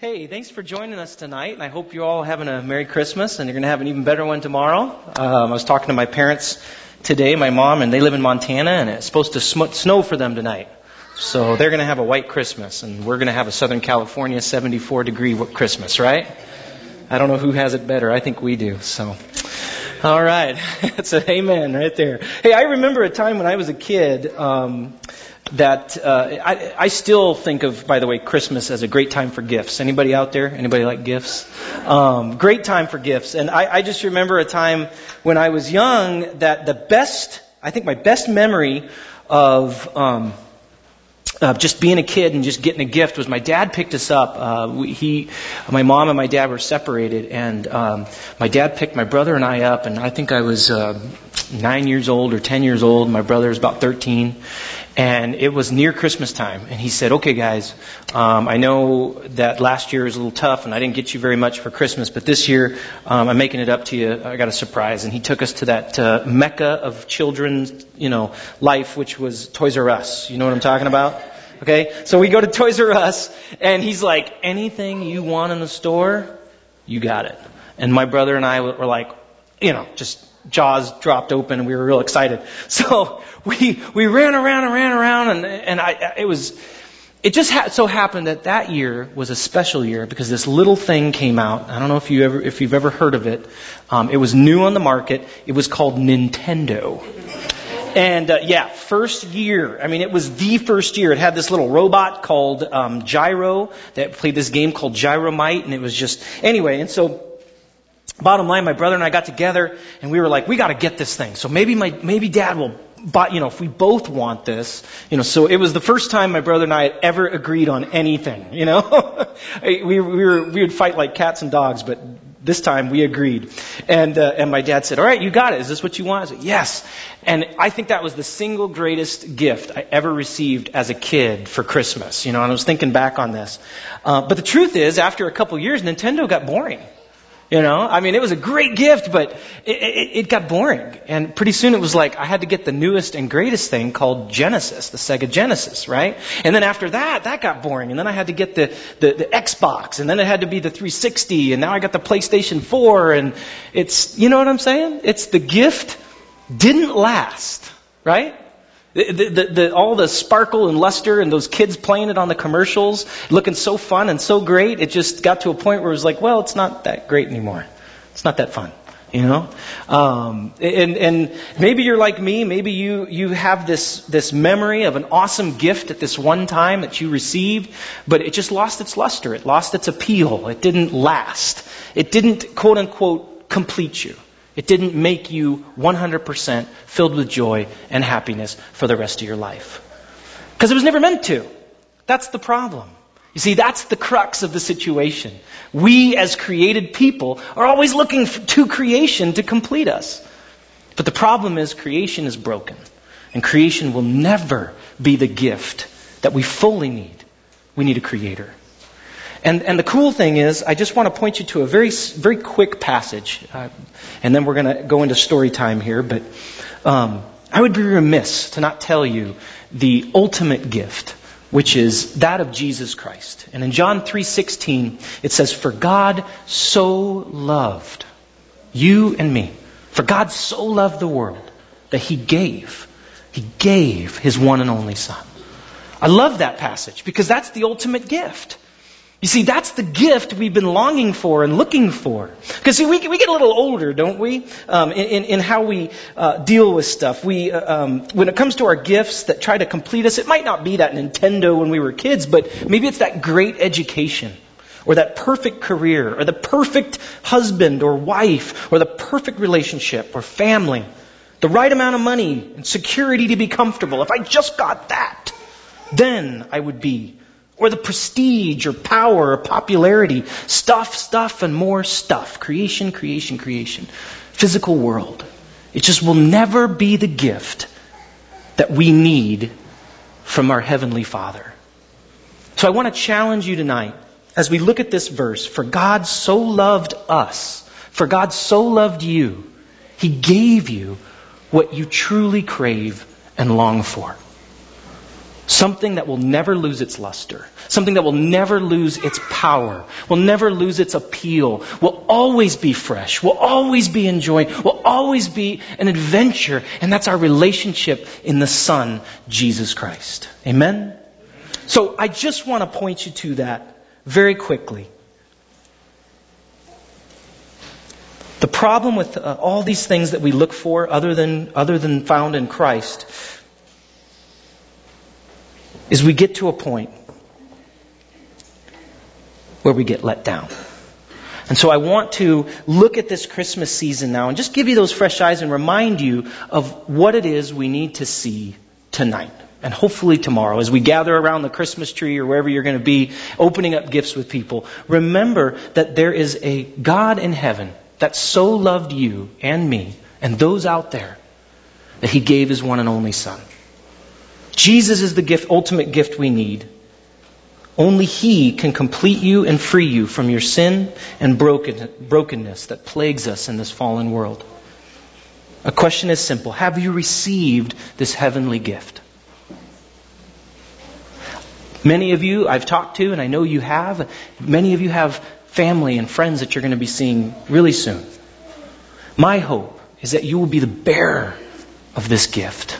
Hey, thanks for joining us tonight, and I hope you're all having a Merry Christmas, and you're going to have an even better one tomorrow. Um, I was talking to my parents today, my mom, and they live in Montana, and it's supposed to sm- snow for them tonight. So they're going to have a white Christmas, and we're going to have a Southern California 74 degree Christmas, right? I don't know who has it better. I think we do. So, all right, that's an amen right there. Hey, I remember a time when I was a kid. Um, that uh, I, I still think of, by the way, Christmas as a great time for gifts. Anybody out there? Anybody like gifts? Um, great time for gifts. And I, I just remember a time when I was young that the best, I think my best memory of um, uh, just being a kid and just getting a gift was my dad picked us up. Uh, we, he, my mom and my dad were separated, and um, my dad picked my brother and I up, and I think I was uh, nine years old or ten years old. My brother was about thirteen, and it was near Christmas time. And he said, "Okay, guys, um, I know that last year was a little tough, and I didn't get you very much for Christmas, but this year um, I'm making it up to you. I got a surprise." And he took us to that uh, mecca of children's, you know, life, which was Toys R Us. You know what I'm talking about? Okay, so we go to Toys R Us, and he's like, "Anything you want in the store, you got it." And my brother and I were like, you know, just jaws dropped open and we were real excited. So we, we ran around and ran around and, and I, it was, it just ha- so happened that that year was a special year because this little thing came out. I don't know if you ever, if you've ever heard of it. Um, it was new on the market. It was called Nintendo. And uh, yeah, first year. I mean, it was the first year. It had this little robot called um, Gyro that played this game called Gyromite, and it was just anyway. And so bottom line, my brother and I got together and we were like, we got to get this thing. So maybe my maybe dad will buy. You know, if we both want this, you know. So it was the first time my brother and I had ever agreed on anything. You know, we, we were we would fight like cats and dogs, but this time we agreed. And uh, and my dad said, "All right, you got it. Is this what you want?" I said, "Yes." And I think that was the single greatest gift I ever received as a kid for Christmas. You know, and I was thinking back on this. Uh, but the truth is, after a couple years, Nintendo got boring. You know, I mean, it was a great gift, but it, it, it, got boring. And pretty soon it was like I had to get the newest and greatest thing called Genesis, the Sega Genesis, right? And then after that, that got boring. And then I had to get the, the, the Xbox, and then it had to be the 360, and now I got the PlayStation 4, and it's, you know what I'm saying? It's the gift didn't last, right? The, the, the, all the sparkle and luster and those kids playing it on the commercials, looking so fun and so great, it just got to a point where it was like, well, it's not that great anymore. It's not that fun, you know. Um, and, and maybe you're like me. Maybe you you have this this memory of an awesome gift at this one time that you received, but it just lost its luster. It lost its appeal. It didn't last. It didn't quote unquote complete you. It didn't make you 100% filled with joy and happiness for the rest of your life. Because it was never meant to. That's the problem. You see, that's the crux of the situation. We, as created people, are always looking to creation to complete us. But the problem is, creation is broken. And creation will never be the gift that we fully need. We need a creator. And, and the cool thing is, I just want to point you to a very, very quick passage, uh, and then we're going to go into story time here. But um, I would be remiss to not tell you the ultimate gift, which is that of Jesus Christ. And in John 3:16, it says, "For God so loved you and me, for God so loved the world that He gave, He gave His one and only Son." I love that passage because that's the ultimate gift. You see, that's the gift we've been longing for and looking for. Because see, we, we get a little older, don't we, um, in, in, how we uh, deal with stuff. We, uh, um, when it comes to our gifts that try to complete us, it might not be that Nintendo when we were kids, but maybe it's that great education, or that perfect career, or the perfect husband or wife, or the perfect relationship or family, the right amount of money and security to be comfortable. If I just got that, then I would be or the prestige or power or popularity. Stuff, stuff, and more stuff. Creation, creation, creation. Physical world. It just will never be the gift that we need from our Heavenly Father. So I want to challenge you tonight as we look at this verse. For God so loved us, for God so loved you, He gave you what you truly crave and long for. Something that will never lose its luster. Something that will never lose its power. Will never lose its appeal. Will always be fresh. Will always be enjoying. Will always be an adventure. And that's our relationship in the Son, Jesus Christ. Amen? So I just want to point you to that very quickly. The problem with uh, all these things that we look for other than, other than found in Christ is we get to a point where we get let down. And so I want to look at this Christmas season now and just give you those fresh eyes and remind you of what it is we need to see tonight. And hopefully tomorrow, as we gather around the Christmas tree or wherever you're going to be, opening up gifts with people, remember that there is a God in heaven that so loved you and me and those out there that he gave his one and only Son. Jesus is the gift, ultimate gift we need. Only He can complete you and free you from your sin and broken, brokenness that plagues us in this fallen world. A question is simple Have you received this heavenly gift? Many of you I've talked to, and I know you have, many of you have family and friends that you're going to be seeing really soon. My hope is that you will be the bearer of this gift.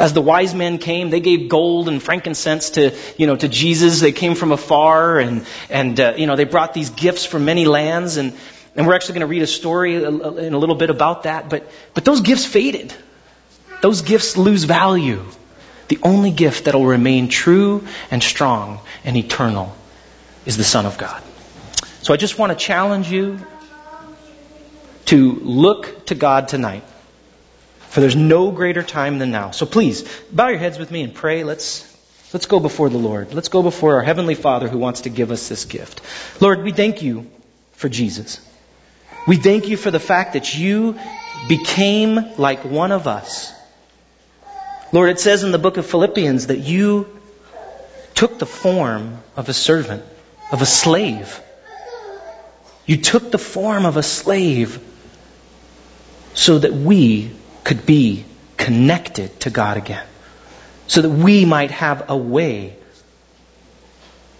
As the wise men came, they gave gold and frankincense to, you know, to Jesus. They came from afar and, and, uh, you know, they brought these gifts from many lands and, and we're actually going to read a story in a little bit about that. But, but those gifts faded. Those gifts lose value. The only gift that will remain true and strong and eternal is the Son of God. So I just want to challenge you to look to God tonight. For there's no greater time than now. So please, bow your heads with me and pray. Let's, let's go before the Lord. Let's go before our Heavenly Father who wants to give us this gift. Lord, we thank you for Jesus. We thank you for the fact that you became like one of us. Lord, it says in the book of Philippians that you took the form of a servant, of a slave. You took the form of a slave so that we could be connected to God again. So that we might have a way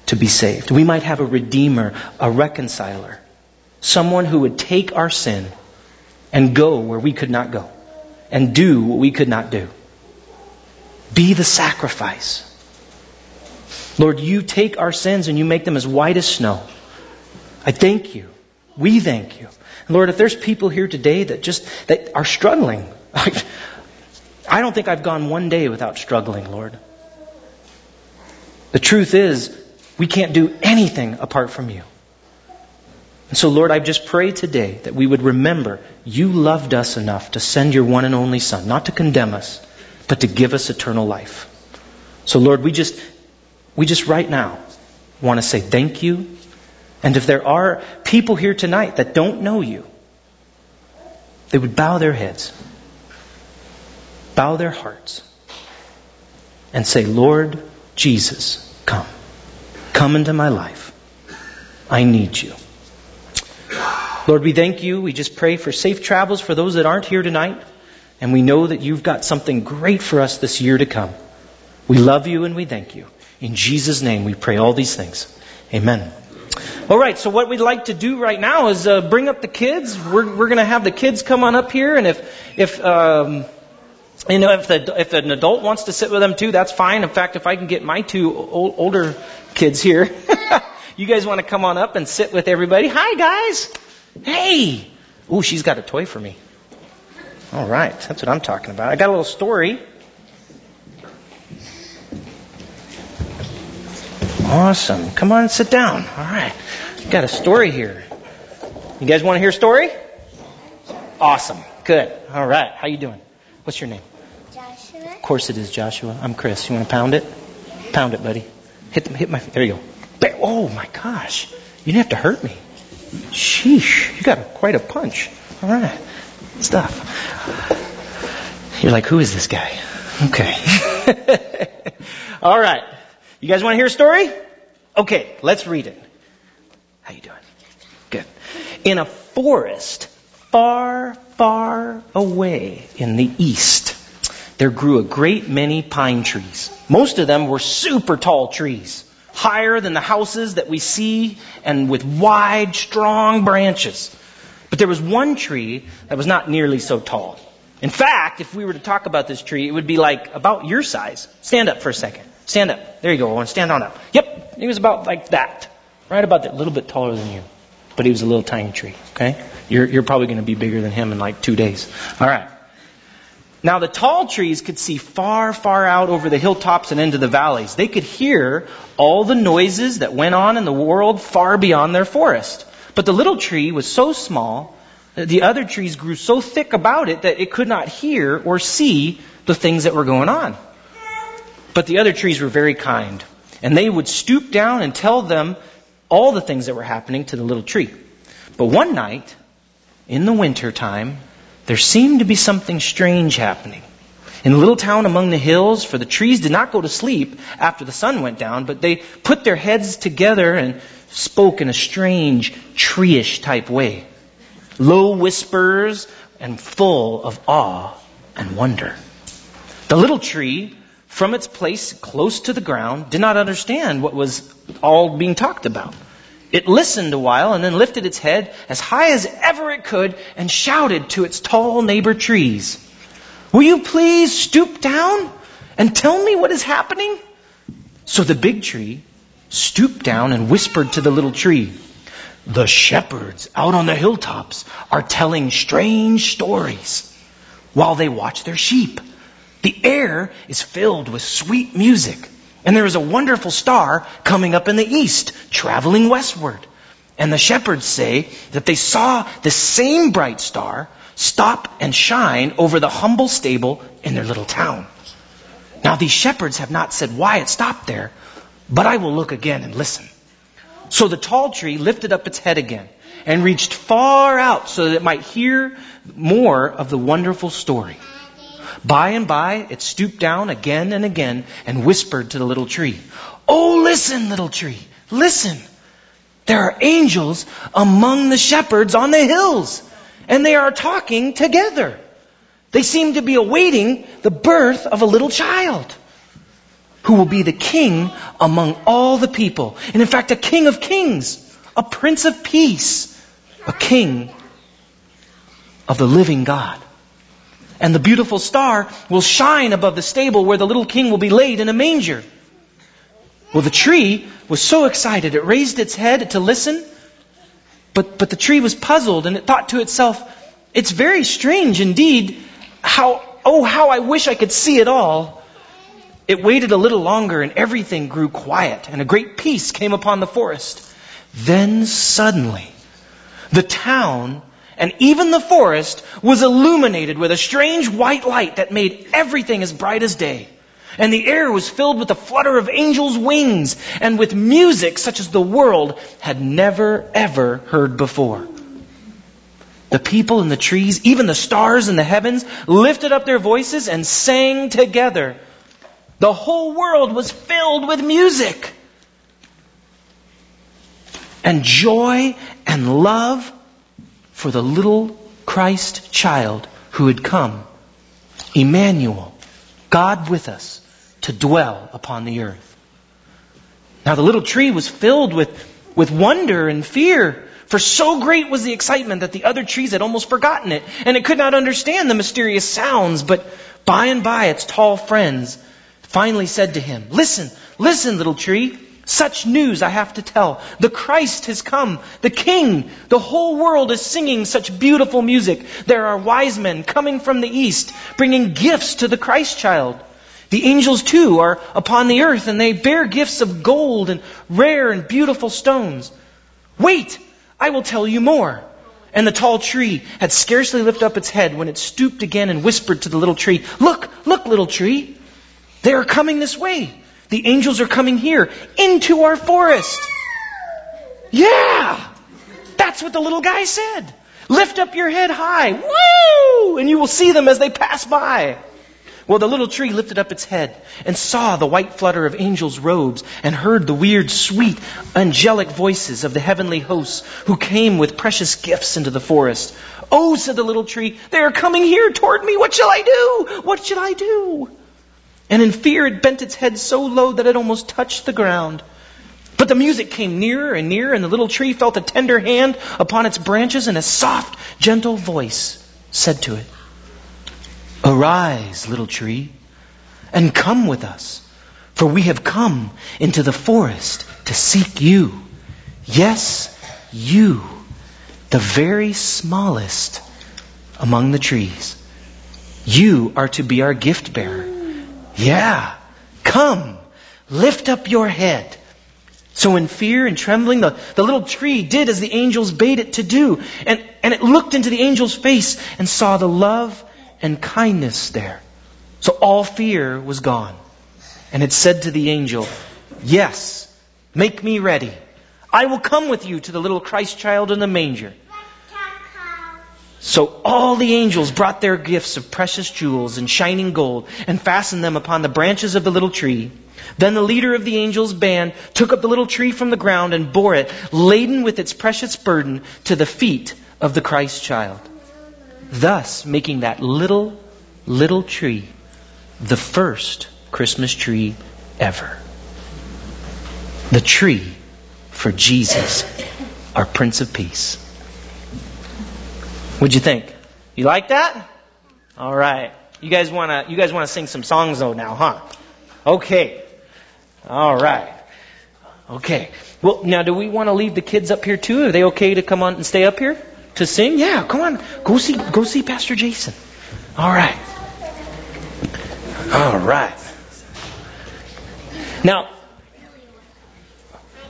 to be saved. We might have a redeemer, a reconciler, someone who would take our sin and go where we could not go and do what we could not do. Be the sacrifice. Lord, you take our sins and you make them as white as snow. I thank you. We thank you. Lord, if there's people here today that just that are struggling I don't think I've gone one day without struggling, Lord. The truth is, we can't do anything apart from you. And so, Lord, I just pray today that we would remember you loved us enough to send your one and only Son, not to condemn us, but to give us eternal life. So, Lord, we just, we just right now want to say thank you. And if there are people here tonight that don't know you, they would bow their heads bow their hearts and say, Lord Jesus, come. Come into my life. I need you. Lord, we thank you. We just pray for safe travels for those that aren't here tonight. And we know that you've got something great for us this year to come. We love you and we thank you. In Jesus' name we pray all these things. Amen. All right, so what we'd like to do right now is uh, bring up the kids. We're, we're going to have the kids come on up here, and if if um, you know, if, the, if an adult wants to sit with them too, that's fine. In fact, if I can get my two old, older kids here, you guys want to come on up and sit with everybody? Hi, guys. Hey. Ooh, she's got a toy for me. All right, that's what I'm talking about. I got a little story. Awesome. Come on, sit down. All right. Got a story here. You guys want to hear a story? Awesome. Good. All right. How you doing? What's your name? Of course it is Joshua. I'm Chris. You want to pound it? Pound it, buddy. Hit the, hit my. There you go. Oh my gosh! You didn't have to hurt me. Sheesh! You got quite a punch. All right, stuff. You're like, who is this guy? Okay. All right. You guys want to hear a story? Okay, let's read it. How you doing? Good. In a forest far, far away in the east, there grew a great many pine trees. Most of them were super tall trees, higher than the houses that we see and with wide, strong branches. But there was one tree that was not nearly so tall. In fact, if we were to talk about this tree, it would be like about your size. Stand up for a second. Stand up. There you go. Stand on up. Yep. He was about like that. Right about that. A little bit taller than you. But he was a little tiny tree. Okay? You're, you're probably going to be bigger than him in like two days. All right. Now, the tall trees could see far, far out over the hilltops and into the valleys. They could hear all the noises that went on in the world far beyond their forest. But the little tree was so small that the other trees grew so thick about it that it could not hear or see the things that were going on. But the other trees were very kind, and they would stoop down and tell them all the things that were happening to the little tree. But one night, in the winter time, there seemed to be something strange happening. In a little town among the hills, for the trees did not go to sleep after the sun went down, but they put their heads together and spoke in a strange, treeish type way. Low whispers and full of awe and wonder. The little tree, from its place close to the ground, did not understand what was all being talked about. It listened a while and then lifted its head as high as ever it could and shouted to its tall neighbor trees, Will you please stoop down and tell me what is happening? So the big tree stooped down and whispered to the little tree, The shepherds out on the hilltops are telling strange stories while they watch their sheep. The air is filled with sweet music, and there is a wonderful star coming up in the east, traveling westward. And the shepherds say that they saw the same bright star stop and shine over the humble stable in their little town. Now, these shepherds have not said why it stopped there, but I will look again and listen. So the tall tree lifted up its head again and reached far out so that it might hear more of the wonderful story. By and by, it stooped down again and again and whispered to the little tree, Oh, listen, little tree, listen. There are angels among the shepherds on the hills, and they are talking together. They seem to be awaiting the birth of a little child who will be the king among all the people. And in fact, a king of kings, a prince of peace, a king of the living God. And the beautiful star will shine above the stable where the little king will be laid in a manger. Well, the tree was so excited, it raised its head to listen, but, but the tree was puzzled and it thought to itself, it's very strange indeed how, oh, how I wish I could see it all. It waited a little longer and everything grew quiet and a great peace came upon the forest. Then suddenly, the town and even the forest was illuminated with a strange white light that made everything as bright as day. And the air was filled with the flutter of angels' wings and with music such as the world had never ever heard before. The people in the trees, even the stars in the heavens, lifted up their voices and sang together. The whole world was filled with music. And joy and love for the little Christ child who had come. Emmanuel, God with us, to dwell upon the earth. Now the little tree was filled with, with wonder and fear, for so great was the excitement that the other trees had almost forgotten it, and it could not understand the mysterious sounds, but by and by its tall friends finally said to him, Listen, listen, little tree. Such news I have to tell. The Christ has come. The King. The whole world is singing such beautiful music. There are wise men coming from the east, bringing gifts to the Christ child. The angels too are upon the earth and they bear gifts of gold and rare and beautiful stones. Wait! I will tell you more. And the tall tree had scarcely lifted up its head when it stooped again and whispered to the little tree, Look, look, little tree. They are coming this way. The angels are coming here into our forest. Yeah! That's what the little guy said. Lift up your head high. Woo! And you will see them as they pass by. Well, the little tree lifted up its head and saw the white flutter of angels' robes and heard the weird, sweet, angelic voices of the heavenly hosts who came with precious gifts into the forest. Oh, said the little tree, they are coming here toward me. What shall I do? What shall I do? And in fear it bent its head so low that it almost touched the ground. But the music came nearer and nearer, and the little tree felt a tender hand upon its branches, and a soft, gentle voice said to it, Arise, little tree, and come with us, for we have come into the forest to seek you. Yes, you, the very smallest among the trees. You are to be our gift bearer. Yeah, come, lift up your head. So in fear and trembling, the, the little tree did as the angels bade it to do. And, and it looked into the angel's face and saw the love and kindness there. So all fear was gone. And it said to the angel, Yes, make me ready. I will come with you to the little Christ child in the manger. So all the angels brought their gifts of precious jewels and shining gold and fastened them upon the branches of the little tree. Then the leader of the angels' band took up the little tree from the ground and bore it, laden with its precious burden, to the feet of the Christ child thus making that little, little tree the first Christmas tree ever. The tree for Jesus, our Prince of Peace. What'd you think? You like that? All right. You guys wanna you guys wanna sing some songs though now, huh? Okay. All right. Okay. Well, now do we want to leave the kids up here too? Are they okay to come on and stay up here? to sing? Yeah, come on. Go see go see Pastor Jason. All right. All right. Now,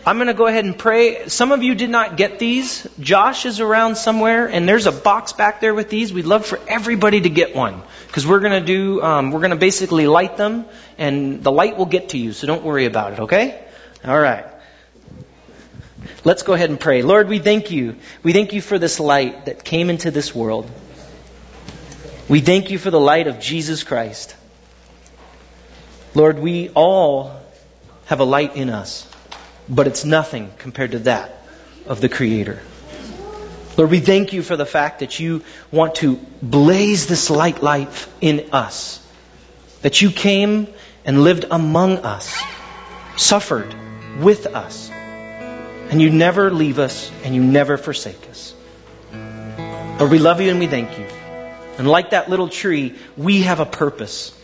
I'm going to go ahead and pray. Some of you did not get these. Josh is around somewhere, and there's a box back there with these. We'd love for everybody to get one because we're going to do. Um, we're going to basically light them, and the light will get to you. So don't worry about it. Okay? All right. Let's go ahead and pray. Lord, we thank you. We thank you for this light that came into this world. We thank you for the light of Jesus Christ. Lord, we all have a light in us, but it's nothing compared to that of the Creator. Lord, we thank you for the fact that you want to blaze this light life in us. That you came and lived among us, suffered with us, and you never leave us and you never forsake us. Lord, we love you and we thank you. And like that little tree, we have a purpose.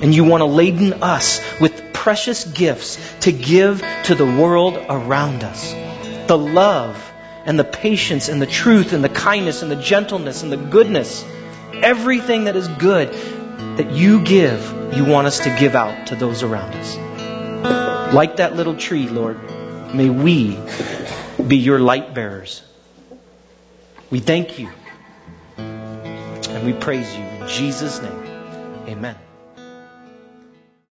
And you want to laden us with precious gifts to give to the world around us. The love and the patience and the truth and the kindness and the gentleness and the goodness. Everything that is good that you give, you want us to give out to those around us. Like that little tree, Lord. May we be your light bearers. We thank you and we praise you in Jesus' name. Amen.